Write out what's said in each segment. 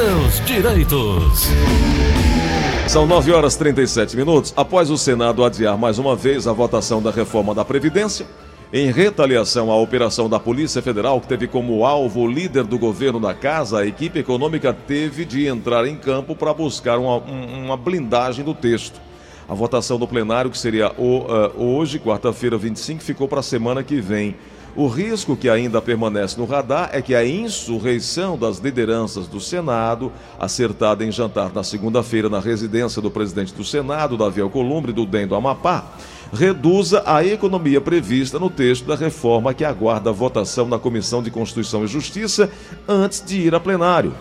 seus direitos. São 9 horas 37 minutos. Após o Senado adiar mais uma vez a votação da reforma da Previdência, em retaliação à operação da Polícia Federal, que teve como alvo o líder do governo da casa, a equipe econômica teve de entrar em campo para buscar uma, uma, blindagem do texto. A votação do plenário, que seria uh, hoje, quarta-feira 25, ficou para a semana que vem. O risco que ainda permanece no radar é que a insurreição das lideranças do Senado, acertada em jantar na segunda-feira na residência do presidente do Senado, Davi Alcolumbre, do DEM do Amapá, reduza a economia prevista no texto da reforma que aguarda a votação na Comissão de Constituição e Justiça antes de ir a plenário.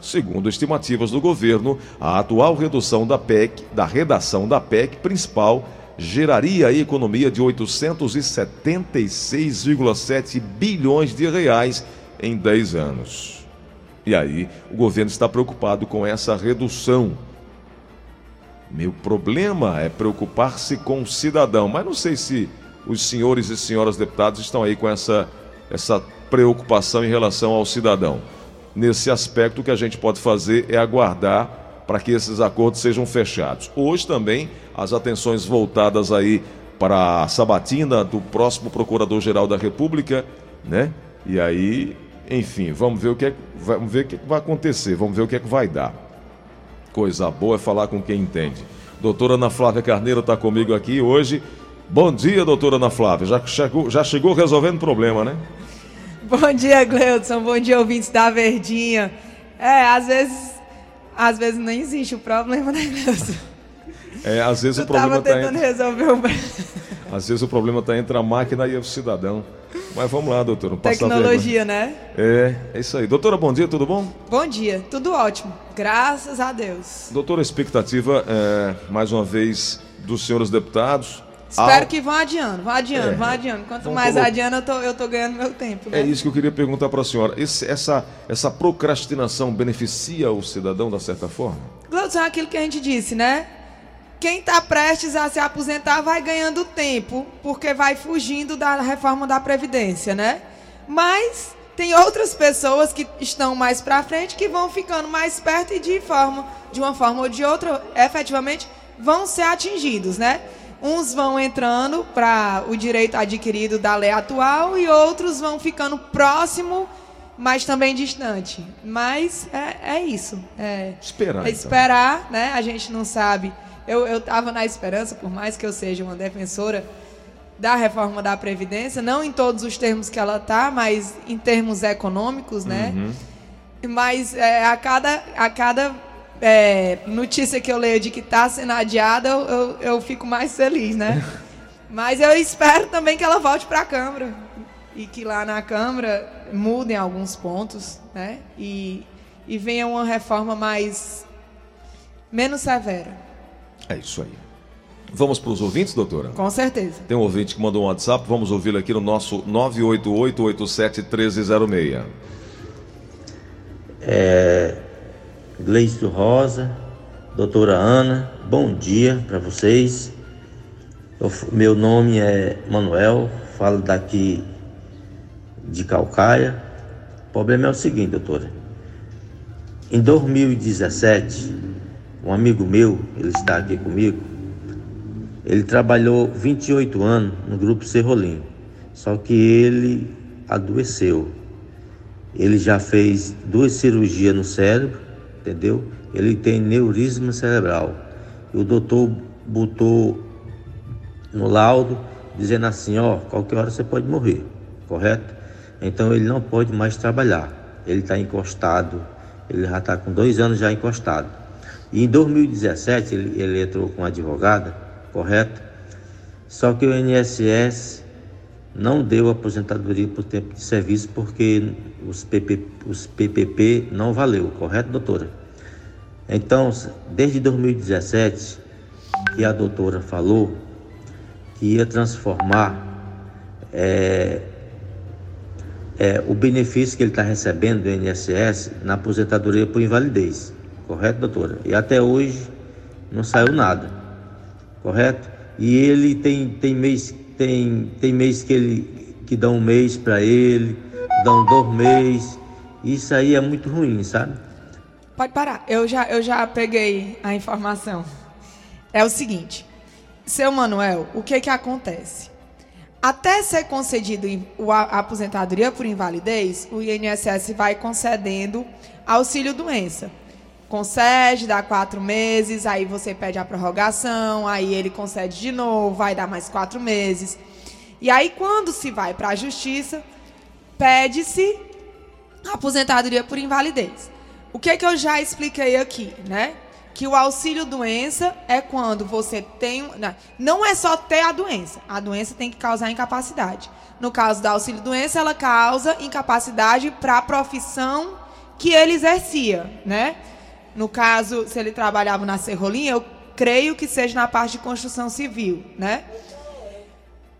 Segundo estimativas do governo, a atual redução da PEC, da redação da PEC principal, geraria a economia de 876,7 bilhões de reais em 10 anos. E aí, o governo está preocupado com essa redução. Meu problema é preocupar-se com o cidadão, mas não sei se os senhores e senhoras deputados estão aí com essa, essa preocupação em relação ao cidadão. Nesse aspecto, o que a gente pode fazer é aguardar para que esses acordos sejam fechados. Hoje também as atenções voltadas aí para a sabatina do próximo Procurador-Geral da República, né? E aí, enfim, vamos ver o que é, vamos ver o que, é que vai acontecer, vamos ver o que é que vai dar. Coisa boa é falar com quem entende. Doutora Ana Flávia Carneiro está comigo aqui hoje. Bom dia, doutora Ana Flávia. Já chegou, já chegou resolvendo problema, né? Bom dia, Gleudson. Bom dia, ouvintes da Verdinha. É, às vezes às vezes nem existe o problema, né, Deus? É, às vezes eu o problema está tentando entre... resolver o Às vezes o problema está entre a máquina e o cidadão. Mas vamos lá, doutora. Tecnologia, né? É, é isso aí. Doutora, bom dia, tudo bom? Bom dia, tudo ótimo. Graças a Deus. Doutora, expectativa, é, mais uma vez, dos senhores deputados Espero ah, que vão adiando, vão adiando, é, vão adiando. Quanto mais colocar... adiando, eu tô, eu tô ganhando meu tempo. Né? É isso que eu queria perguntar para a senhora. Esse, essa, essa procrastinação beneficia o cidadão da certa forma? Gleudson, é aquilo que a gente disse, né? Quem está prestes a se aposentar vai ganhando tempo, porque vai fugindo da reforma da Previdência, né? Mas tem outras pessoas que estão mais para frente que vão ficando mais perto e de forma, de uma forma ou de outra, efetivamente, vão ser atingidos, né? Uns vão entrando para o direito adquirido da lei atual e outros vão ficando próximo, mas também distante. Mas é, é isso. É esperar. É esperar, então. né? A gente não sabe. Eu estava na esperança, por mais que eu seja uma defensora da reforma da Previdência, não em todos os termos que ela está, mas em termos econômicos, né? Uhum. Mas é, a, cada, a cada é, notícia que eu leio de que está sendo adiada, eu, eu, eu, fico mais feliz, né? Mas eu espero também que ela volte para a Câmara. E que lá na Câmara mudem alguns pontos, né? E, e venha uma reforma mais. menos severa. É isso aí. Vamos para os ouvintes, doutora? Com certeza. Tem um ouvinte que mandou um WhatsApp, vamos ouvi-lo aqui no nosso 988-87-1306. É, Gleice Rosa, doutora Ana, bom dia para vocês. Eu, meu nome é Manuel, falo daqui de Calcaia. O problema é o seguinte, doutora. Em 2017, um amigo meu, ele está aqui comigo, ele trabalhou 28 anos no Grupo Serrolim, só que ele adoeceu. Ele já fez duas cirurgias no cérebro entendeu? Ele tem neurisma cerebral. E o doutor botou no laudo dizendo assim, ó, qualquer hora você pode morrer, correto? Então ele não pode mais trabalhar. Ele está encostado, ele já está com dois anos já encostado. E em 2017 ele, ele entrou com advogada, correto? Só que o INSS não deu aposentadoria por tempo de serviço porque os, os PPP não valeu, correto, doutora? Então, desde 2017, que a doutora falou que ia transformar é, é, o benefício que ele está recebendo do INSS na aposentadoria por invalidez, correto, doutora? E até hoje não saiu nada, correto? E ele tem, tem mês tem, tem mês que ele que dá um mês para ele, dão dois meses. Isso aí é muito ruim, sabe? Pode parar. Eu já, eu já peguei a informação. É o seguinte, seu Manuel, o que que acontece? Até ser concedido a aposentadoria por invalidez, o INSS vai concedendo auxílio doença. Concede, dá quatro meses, aí você pede a prorrogação, aí ele concede de novo, vai dar mais quatro meses. E aí, quando se vai para a justiça, pede-se aposentadoria por invalidez. O que, é que eu já expliquei aqui, né? Que o auxílio doença é quando você tem. Não é só ter a doença. A doença tem que causar incapacidade. No caso da auxílio doença, ela causa incapacidade para a profissão que ele exercia, né? No caso, se ele trabalhava na serrolinha, eu creio que seja na parte de construção civil, né?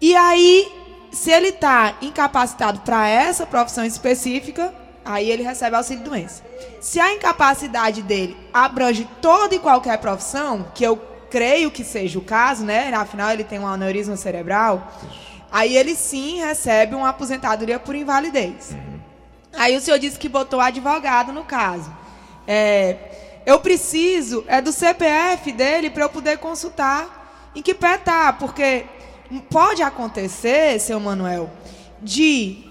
E aí, se ele está incapacitado para essa profissão específica, aí ele recebe auxílio doença. Se a incapacidade dele abrange toda e qualquer profissão, que eu creio que seja o caso, né? Afinal, ele tem um aneurisma cerebral, aí ele sim recebe uma aposentadoria por invalidez. Aí o senhor disse que botou advogado no caso. É, eu preciso é do CPF dele para eu poder consultar em que pé tá, porque pode acontecer, seu Manuel, de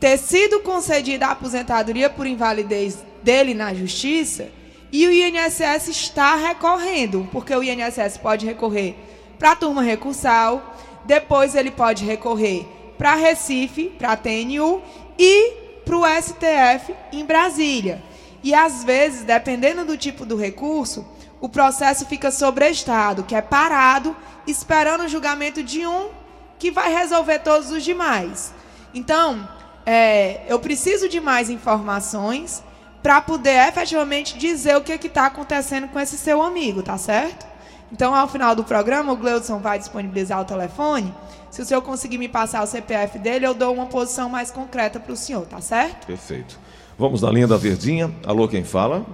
ter sido concedida a aposentadoria por invalidez dele na justiça e o INSS está recorrendo, porque o INSS pode recorrer para a turma recursal, depois ele pode recorrer para Recife, para a TNU e para o STF em Brasília. E às vezes, dependendo do tipo do recurso, o processo fica sobrestado, que é parado, esperando o julgamento de um que vai resolver todos os demais. Então, é, eu preciso de mais informações para poder efetivamente dizer o que está acontecendo com esse seu amigo, tá certo? Então, ao final do programa, o Gleudson vai disponibilizar o telefone. Se o senhor conseguir me passar o CPF dele, eu dou uma posição mais concreta para o senhor, tá certo? Perfeito. Vamos na linha da Verdinha. Alô, quem fala?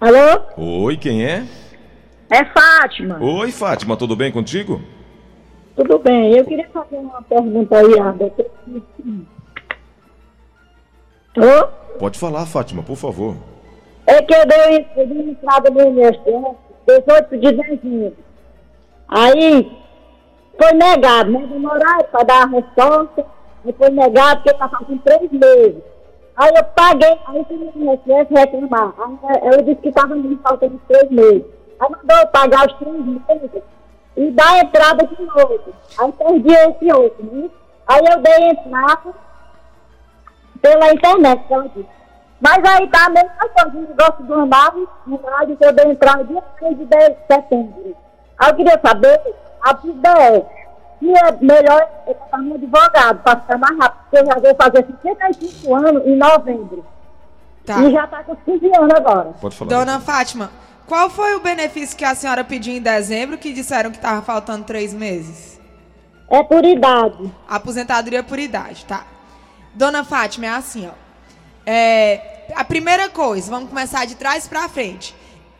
Alô? Oi, quem é? É Fátima. Oi, Fátima, tudo bem contigo? Tudo bem. Eu queria fazer uma pergunta aí? Pode falar, Fátima, por favor. É que eu dei, eu dei entrada no INSS 18 de dezembro. Aí foi negado, né? Demoraram para dar a resposta. E foi negado porque estava com três meses. Aí eu paguei, aí fui no INSS reclamar. Aí ela disse que estava me faltando três meses. Aí mandou eu pagar os três meses e dar entrada de novo. Aí perdi esse outro, né? Aí eu dei entrada pela internet, ela disse. Mas aí tá a mesma coisa, o negócio do nave, no rádio que eu dei entrada dia 3 de setembro. Aí eu queria saber, a dúvida é, que é melhor eu estar no advogado, para ficar mais rápido, porque eu já vou fazer 55 anos em novembro. Tá. E já está com 15 anos agora. Pode falar. Dona Fátima, qual foi o benefício que a senhora pediu em dezembro que disseram que estava faltando três meses? É por idade. Aposentadoria por idade, tá. Dona Fátima, é assim, ó. É, a primeira coisa, vamos começar de trás para frente.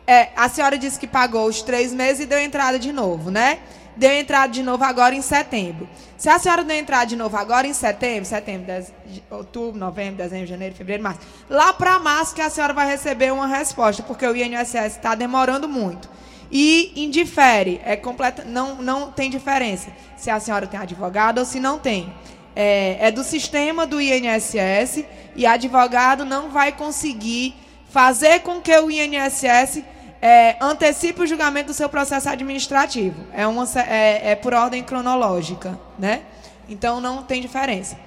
É, a senhora disse que pagou os três meses e deu entrada de novo, né? Deu entrada de novo agora em setembro. Se a senhora deu entrada de novo agora em setembro, setembro, dez, outubro, novembro, dezembro, janeiro, fevereiro, março, lá para março que a senhora vai receber uma resposta, porque o INSS está demorando muito. E indifere, é completa, não, não tem diferença se a senhora tem advogado ou se não tem. É, é do sistema do INSS e advogado não vai conseguir fazer com que o INSS é, antecipe o julgamento do seu processo administrativo. É, uma, é, é por ordem cronológica, né? Então não tem diferença.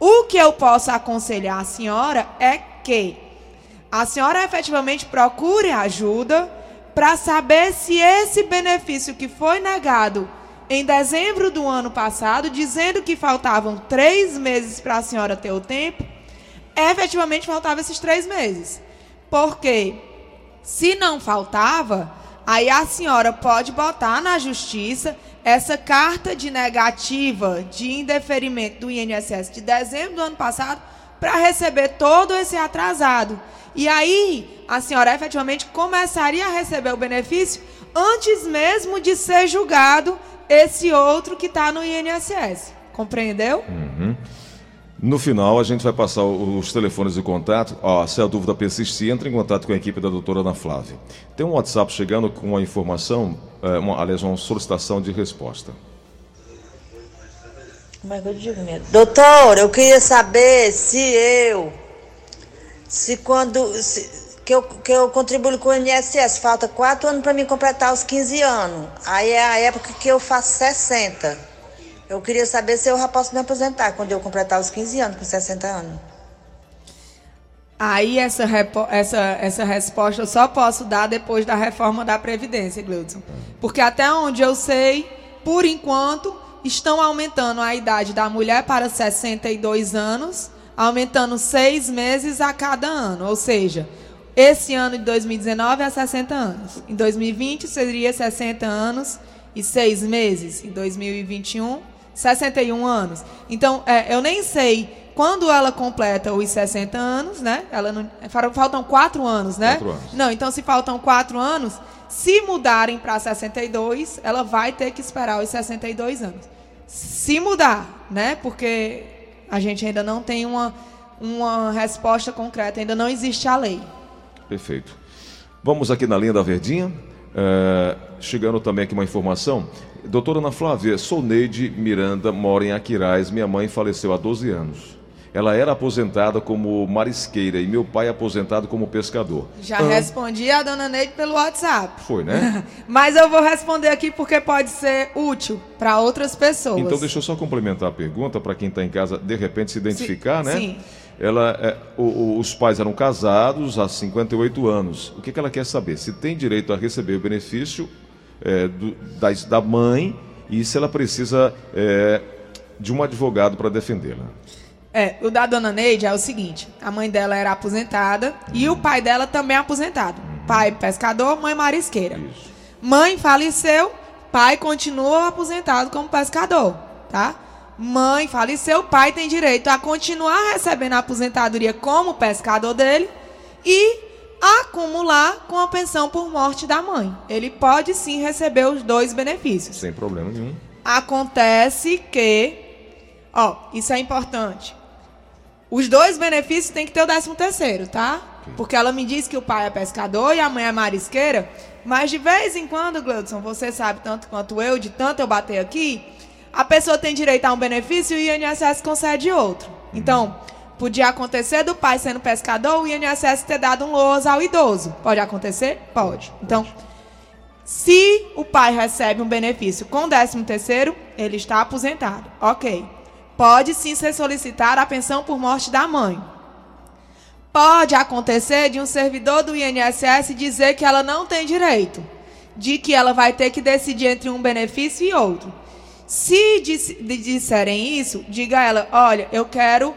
O que eu posso aconselhar a senhora é que a senhora efetivamente procure ajuda para saber se esse benefício que foi negado em dezembro do ano passado, dizendo que faltavam três meses para a senhora ter o tempo, efetivamente faltavam esses três meses. Porque se não faltava, aí a senhora pode botar na justiça essa carta de negativa de indeferimento do INSS de dezembro do ano passado para receber todo esse atrasado. E aí a senhora efetivamente começaria a receber o benefício antes mesmo de ser julgado esse outro que está no INSS. Compreendeu? Uhum. No final, a gente vai passar os telefones de contato. Ó, se a dúvida persistir, entre em contato com a equipe da doutora Ana Flávia. Tem um WhatsApp chegando com uma informação, é, uma, aliás, uma solicitação de resposta. Mas eu digo mesmo. Doutor, eu queria saber se eu, se quando, se, que, eu, que eu contribuo com o INSS, falta quatro anos para mim completar os 15 anos. Aí é a época que eu faço 60. Eu queria saber se eu já posso me aposentar quando eu completar os 15 anos, com 60 anos. Aí essa, essa, essa resposta eu só posso dar depois da reforma da Previdência, Gleudson. Porque até onde eu sei, por enquanto, estão aumentando a idade da mulher para 62 anos, aumentando seis meses a cada ano. Ou seja, esse ano de 2019 é 60 anos. Em 2020 seria 60 anos e seis meses. Em 2021, 61 anos. Então, é, eu nem sei quando ela completa os 60 anos, né? Ela não, faltam quatro anos, né? Quatro anos. Não, então se faltam quatro anos, se mudarem para 62, ela vai ter que esperar os 62 anos. Se mudar, né? Porque a gente ainda não tem uma, uma resposta concreta, ainda não existe a lei. Perfeito. Vamos aqui na linha da Verdinha. É, chegando também aqui uma informação. Doutora Ana Flávia, sou Neide Miranda, moro em Aquiraz. Minha mãe faleceu há 12 anos. Ela era aposentada como marisqueira e meu pai aposentado como pescador. Já ah. respondi a dona Neide pelo WhatsApp. Foi, né? Mas eu vou responder aqui porque pode ser útil para outras pessoas. Então deixa eu só complementar a pergunta para quem está em casa, de repente se identificar, sim, né? Sim. Ela, é, o, o, os pais eram casados há 58 anos. O que, que ela quer saber? Se tem direito a receber o benefício é, do, da, da, mãe e se ela precisa é, de um advogado para defendê-la. É, o da dona Neide é o seguinte: a mãe dela era aposentada e o pai dela também é aposentado. Pai pescador, mãe marisqueira. Isso. Mãe faleceu, pai continua aposentado como pescador, tá? Mãe faleceu, pai tem direito a continuar recebendo a aposentadoria como pescador dele e acumular com a pensão por morte da mãe. Ele pode sim receber os dois benefícios. Sem problema nenhum. Acontece que, ó, isso é importante. Os dois benefícios têm que ter o décimo terceiro, tá? Porque ela me diz que o pai é pescador e a mãe é marisqueira, mas de vez em quando, Gleudson, você sabe tanto quanto eu, de tanto eu bater aqui, a pessoa tem direito a um benefício e o INSS concede outro. Então, Podia acontecer do pai sendo pescador, o INSS ter dado um LOAS ao idoso. Pode acontecer? Pode. Então, se o pai recebe um benefício com 13 terceiro, ele está aposentado. Ok. Pode sim ser solicitar a pensão por morte da mãe. Pode acontecer de um servidor do INSS dizer que ela não tem direito, de que ela vai ter que decidir entre um benefício e outro. Se disserem isso, diga a ela: olha, eu quero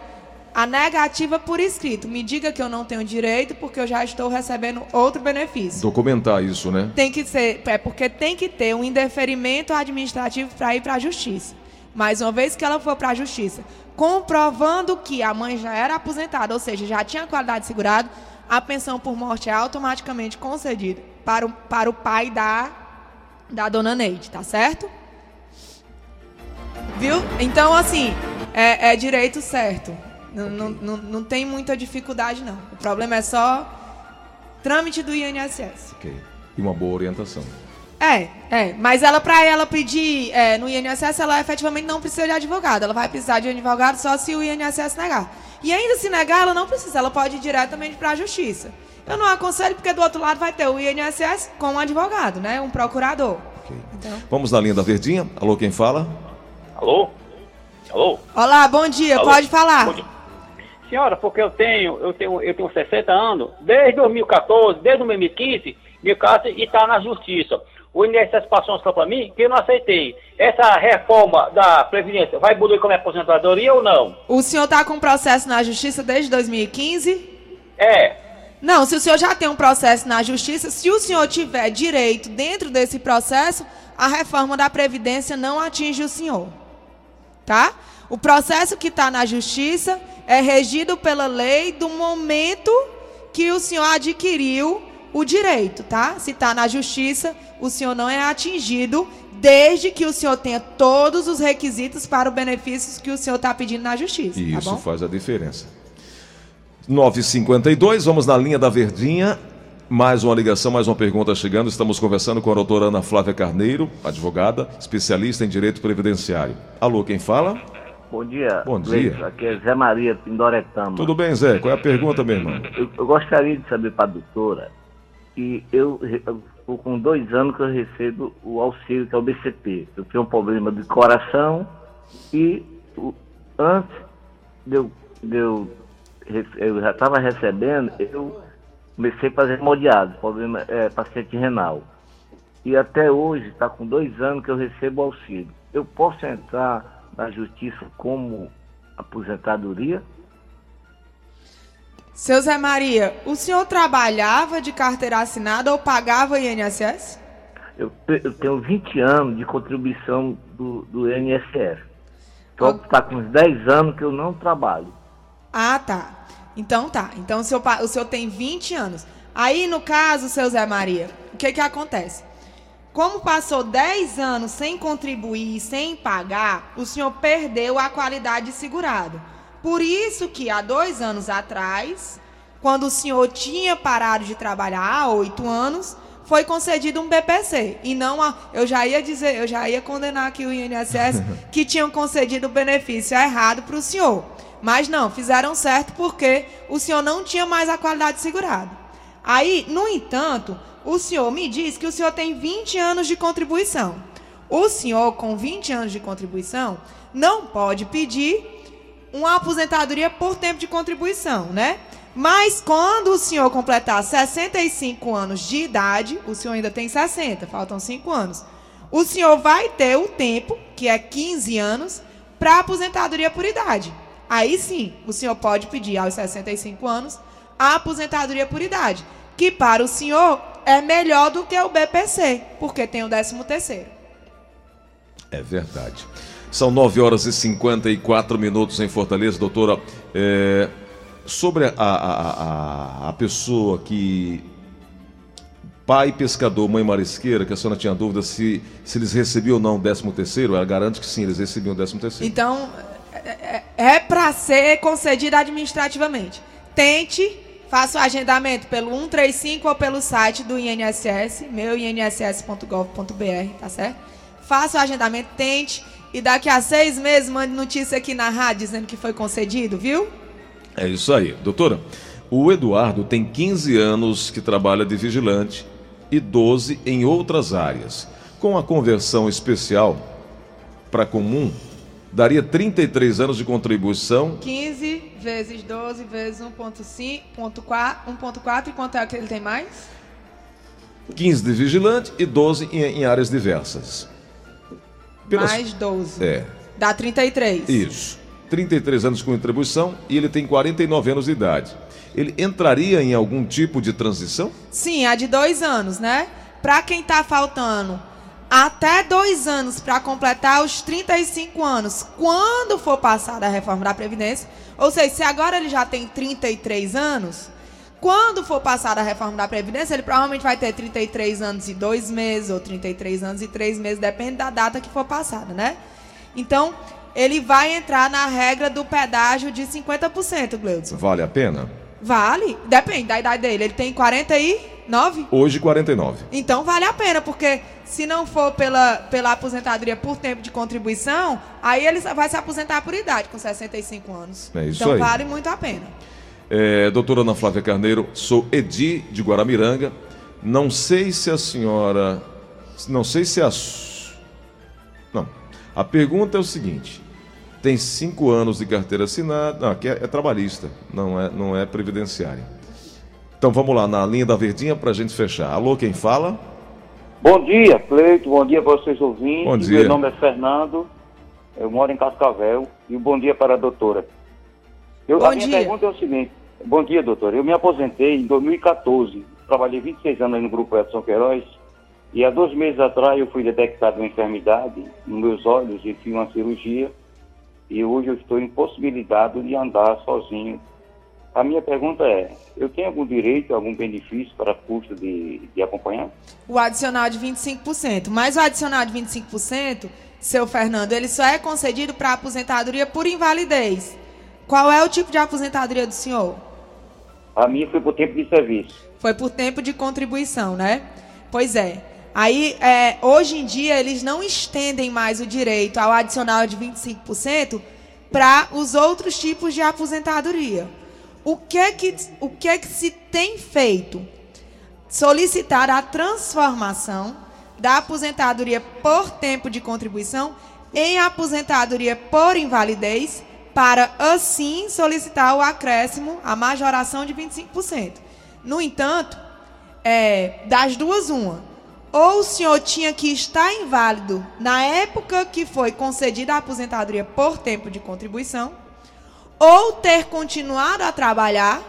a negativa por escrito. Me diga que eu não tenho direito porque eu já estou recebendo outro benefício. Documentar isso, né? Tem que ser, é porque tem que ter um indeferimento administrativo para ir para a justiça. Mas uma vez que ela for para a justiça, comprovando que a mãe já era aposentada, ou seja, já tinha qualidade segurada, a pensão por morte é automaticamente concedida para o, para o pai da, da dona Neide, tá certo? Viu? Então, assim, é, é direito certo. Não, okay. não, não, não tem muita dificuldade, não. O problema é só trâmite do INSS. Ok. E uma boa orientação. É, é. Mas ela, para ela pedir é, no INSS, ela efetivamente não precisa de advogado. Ela vai precisar de advogado só se o INSS negar. E ainda se negar, ela não precisa. Ela pode ir diretamente para a justiça. Eu não aconselho, porque do outro lado vai ter o INSS com um advogado, né? Um procurador. Okay. Então... Vamos na linha da Verdinha. Alô, quem fala? Alô? Alô? Olá, bom dia. Alô? Pode falar. Bom dia senhora, porque eu tenho, eu tenho, eu tenho 60 anos, desde 2014, desde 2015, meu caso está na justiça. O INSS passou uma para mim que eu não aceitei. Essa reforma da Previdência vai mudar como é aposentadoria ou não? O senhor está com processo na justiça desde 2015? É. Não, se o senhor já tem um processo na justiça, se o senhor tiver direito dentro desse processo, a reforma da Previdência não atinge o senhor. Tá? O processo que está na justiça é regido pela lei do momento que o senhor adquiriu o direito, tá? Se está na justiça, o senhor não é atingido desde que o senhor tenha todos os requisitos para os benefícios que o senhor está pedindo na justiça. tá Isso bom? faz a diferença. 9h52, vamos na linha da Verdinha. Mais uma ligação, mais uma pergunta chegando. Estamos conversando com a doutora Ana Flávia Carneiro, advogada, especialista em direito previdenciário. Alô, quem fala? Bom dia. Bom dia. Aqui é Zé Maria Pindoretama. Tudo bem, Zé? Qual é a pergunta, meu irmão? Eu, eu gostaria de saber para a doutora que eu estou com dois anos que eu recebo o auxílio, que é o BCP. Eu tenho um problema de coração e o- antes de eu, de eu, eu já estava recebendo, eu comecei a fazer hemodiálise, problema é paciente renal. E até hoje, está com dois anos que eu recebo o auxílio. Eu posso entrar na justiça como aposentadoria? Seu Zé Maria, o senhor trabalhava de carteira assinada ou pagava INSS? Eu, eu tenho 20 anos de contribuição do, do INSS. Só que está com uns 10 anos que eu não trabalho. Ah, tá. Então tá. Então o senhor, o senhor tem 20 anos. Aí, no caso, seu Zé Maria, o que que acontece? Como passou 10 anos sem contribuir, sem pagar, o senhor perdeu a qualidade de segurado. Por isso que há dois anos atrás, quando o senhor tinha parado de trabalhar há oito anos, foi concedido um BPC. E não a. Eu já ia dizer, eu já ia condenar aqui o INSS que tinham concedido o benefício errado para o senhor. Mas não, fizeram certo porque o senhor não tinha mais a qualidade de segurado. Aí, no entanto, o senhor me diz que o senhor tem 20 anos de contribuição. O senhor, com 20 anos de contribuição, não pode pedir uma aposentadoria por tempo de contribuição, né? Mas quando o senhor completar 65 anos de idade, o senhor ainda tem 60, faltam 5 anos. O senhor vai ter o tempo, que é 15 anos, para aposentadoria por idade. Aí sim, o senhor pode pedir aos 65 anos a aposentadoria por idade, que para o senhor é melhor do que o BPC, porque tem o 13 terceiro. É verdade. São 9 horas e 54 minutos em Fortaleza, doutora. é, sobre a, a, a, a pessoa que. Pai pescador, mãe marisqueira, que a senhora tinha dúvida se, se eles recebiam ou não o 13 terceiro, ela garante que sim, eles recebiam o 13 terceiro. Então, é, é para ser concedida administrativamente. Tente, faça o agendamento pelo 135 ou pelo site do INSS, meuinss.gov.br, tá certo? Faça o agendamento, tente, e daqui a seis meses mande notícia aqui na rádio dizendo que foi concedido, viu? É isso aí. Doutora, o Eduardo tem 15 anos que trabalha de vigilante e 12 em outras áreas. Com a conversão especial para comum, daria 33 anos de contribuição 15 vezes 12 vezes 1.5, 1.4, e quanto é que ele tem mais? 15 de vigilante e 12 em, em áreas diversas. Pelas- Mais 12. É, Dá 33. isso. 33 anos de contribuição e ele tem 49 anos de idade. Ele entraria em algum tipo de transição? Sim, a de dois anos, né? Pra quem tá faltando até dois anos para completar os 35 anos, quando for passada a reforma da Previdência, ou seja, se agora ele já tem 33 anos, quando for passada a reforma da Previdência, ele provavelmente vai ter 33 anos e dois meses, ou 33 anos e três meses, depende da data que for passada, né? Então, ele vai entrar na regra do pedágio de 50%, Gleudson. Vale a pena? Vale, depende da idade dele. Ele tem 49? Hoje, 49. Então vale a pena, porque se não for pela, pela aposentadoria por tempo de contribuição, aí ele vai se aposentar por idade, com 65 anos. É isso então aí. vale muito a pena. É, doutora Ana Flávia Carneiro, sou Edi de Guaramiranga. Não sei se a senhora. Não sei se a. Não. A pergunta é o seguinte: tem cinco anos de carteira assinada. Não, aqui é, é trabalhista, não é, não é previdenciária. Então vamos lá, na linha da verdinha para a gente fechar. Alô, quem fala? Bom dia, Cleito. Bom dia para vocês ouvintes. Bom dia. Meu nome é Fernando. Eu moro em Cascavel. E bom dia para a doutora. Eu, Bom a minha dia. pergunta é o seguinte. Bom dia, doutora. Eu me aposentei em 2014. Trabalhei 26 anos aí no Grupo Edson Queiroz. E há dois meses atrás eu fui detectado uma enfermidade nos meus olhos e fiz uma cirurgia. E hoje eu estou impossibilitado de andar sozinho A minha pergunta é, eu tenho algum direito, algum benefício para custo de, de acompanhante? O adicional de 25%. Mas o adicional de 25%, seu Fernando, ele só é concedido para aposentadoria por invalidez. Qual é o tipo de aposentadoria do senhor? A minha foi por tempo de serviço. Foi por tempo de contribuição, né? Pois é. Aí, é, hoje em dia, eles não estendem mais o direito ao adicional de 25% para os outros tipos de aposentadoria. O que, é que, o que é que se tem feito? Solicitar a transformação da aposentadoria por tempo de contribuição em aposentadoria por invalidez, para assim solicitar o acréscimo, a majoração de 25%. No entanto, é, das duas, uma ou o senhor tinha que estar inválido na época que foi concedida a aposentadoria por tempo de contribuição, ou ter continuado a trabalhar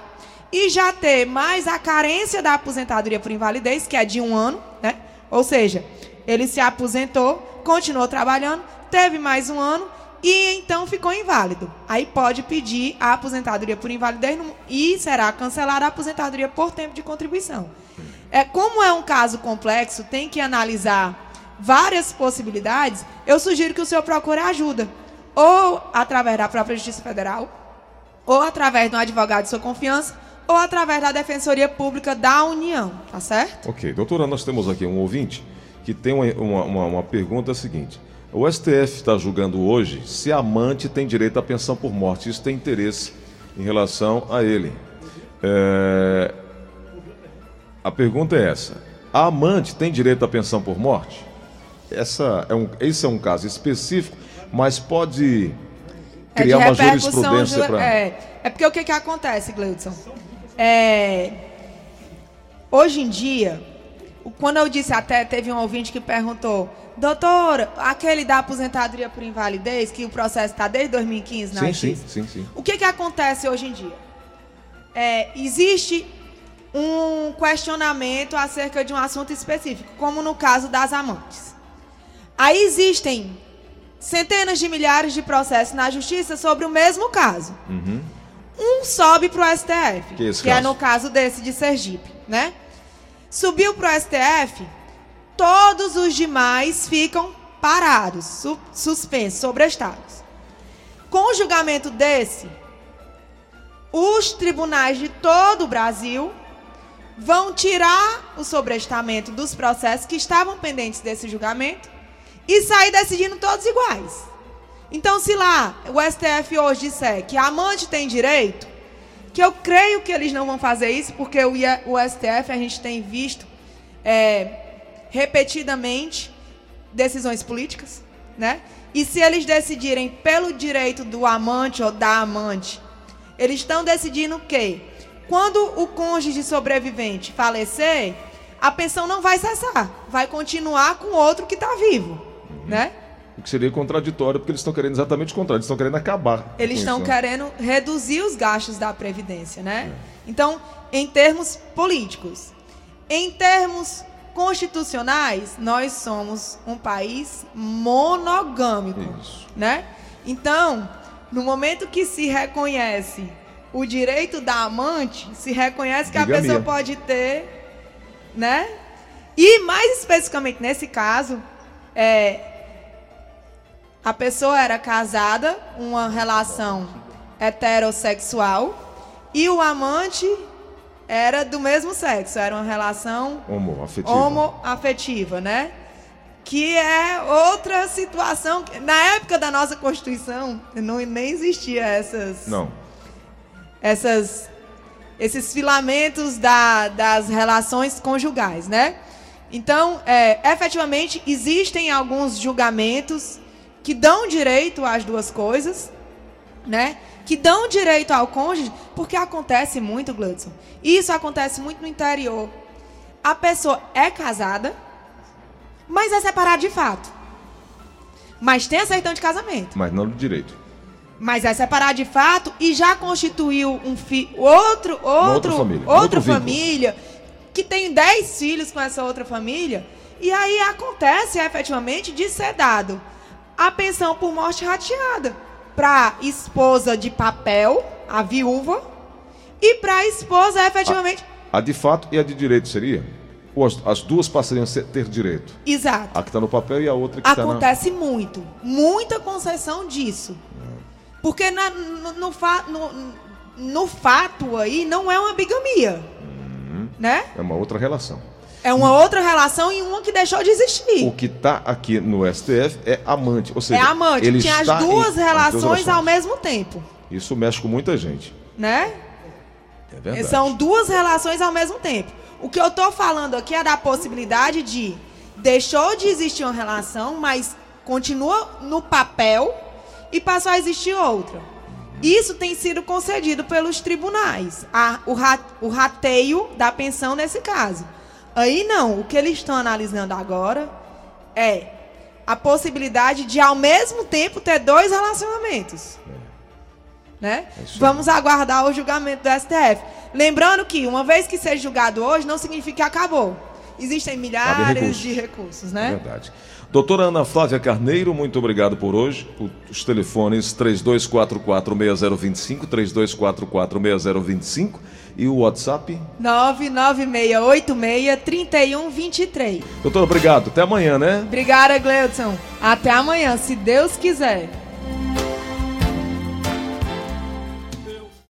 e já ter mais a carência da aposentadoria por invalidez, que é de um ano, né? Ou seja, ele se aposentou, continuou trabalhando, teve mais um ano e então ficou inválido. Aí pode pedir a aposentadoria por invalidez e será cancelada a aposentadoria por tempo de contribuição. É, como é um caso complexo, tem que analisar várias possibilidades, eu sugiro que o senhor procure ajuda. Ou através da própria Justiça Federal, ou através de um advogado de sua confiança, ou através da Defensoria Pública da União, tá certo? Ok. Doutora, nós temos aqui um ouvinte que tem uma, uma, uma pergunta seguinte. O STF está julgando hoje se amante tem direito à pensão por morte. Isso tem interesse em relação a ele. É, a pergunta é essa: a amante tem direito à pensão por morte? Essa é um, esse é um caso específico, mas pode criar é uma jurisprudência para. É, é porque o que, que acontece, Gleudson? É, hoje em dia, quando eu disse até, teve um ouvinte que perguntou, doutor, aquele da aposentadoria por invalidez, que o processo está desde 2015 na sim, sim, sim, sim. O que, que acontece hoje em dia? É, existe um questionamento acerca de um assunto específico, como no caso das amantes. Aí existem centenas de milhares de processos na justiça sobre o mesmo caso. Uhum. Um sobe para o STF, que, que é no caso desse de Sergipe, né? Subiu para o STF, todos os demais ficam parados, su suspensos, sobrestados. Com o julgamento desse, os tribunais de todo o Brasil vão tirar o sobrestamento dos processos que estavam pendentes desse julgamento e sair decidindo todos iguais. Então, se lá o STF hoje disser que a amante tem direito, que eu creio que eles não vão fazer isso, porque o, STF a gente tem visto é, repetidamente decisões políticas, né? E se eles decidirem pelo direito do amante ou da amante, eles estão decidindo o quê? Quando o cônjuge sobrevivente falecer, a pensão não vai cessar, vai continuar com outro que está vivo. Né? O que seria contraditório, porque eles estão querendo exatamente o contrário, eles estão querendo acabar. Eles estão né? querendo reduzir os gastos da Previdência, né? É. Então, em termos políticos. Em termos constitucionais, nós somos um país monogâmico, Isso. né? Então, no momento que se reconhece o direito da amante, se reconhece que Diga a pessoa minha. pode ter, né? E mais especificamente nesse caso, é, a pessoa era casada, uma relação heterossexual, e o amante era do mesmo sexo, era uma relação homoafetiva, homoafetiva né? Que é outra situação. Na época da nossa Constituição, não, nem existia essas. Não essas, esses filamentos da, das relações conjugais, né? Então, é, efetivamente, existem alguns julgamentos que dão direito às duas coisas, né? Que dão direito ao cônjuge, porque acontece muito, Gladson. Isso acontece muito no interior. A pessoa é casada, mas é separada de fato. Mas tem a certidão de casamento. Mas não de direito. Mas é separado de fato e já constituiu um fi outro, outro, outra família, outra família que tem 10 filhos com essa outra família. E aí acontece efetivamente de ser dado a pensão por morte rateada para esposa de papel, a viúva, e para a esposa efetivamente. A de fato e a de direito seria? Ou as, as duas passariam a ter direito? Exato. A que está no papel e a outra que está na... Acontece muito. Muita concessão disso. Porque na- no, no fa- no- no fato aí não é uma bigamia. Né? É uma outra relação. É uma outra relação e uma que deixou de existir. O que está aqui no STF é amante. Ou seja, é amante. ele Tinha as em- duas as duas relações ao mesmo tempo. Isso mexe com muita gente. Né? É verdade. São duas relações ao mesmo tempo. O que eu tô falando aqui é da possibilidade de deixou de existir uma relação, mas continua no papel e passou a existir outra. Isso tem sido concedido pelos tribunais, a- o, ra- o rateio da pensão nesse caso. Aí não, o que eles estão analisando agora é a possibilidade de ao mesmo tempo ter dois relacionamentos. Né? Vamos aguardar o julgamento do STF. Lembrando que, uma vez que seja julgado hoje, não significa que acabou. Existem milhares recursos. de recursos, É né? verdade. Doutora Ana Flávia Carneiro, muito obrigado por hoje. Os telefones 32446025, 32446025 e o WhatsApp. 99686-3123. Doutor, obrigado. Até amanhã, né? Obrigada, Gleudson. Até amanhã, se Deus quiser.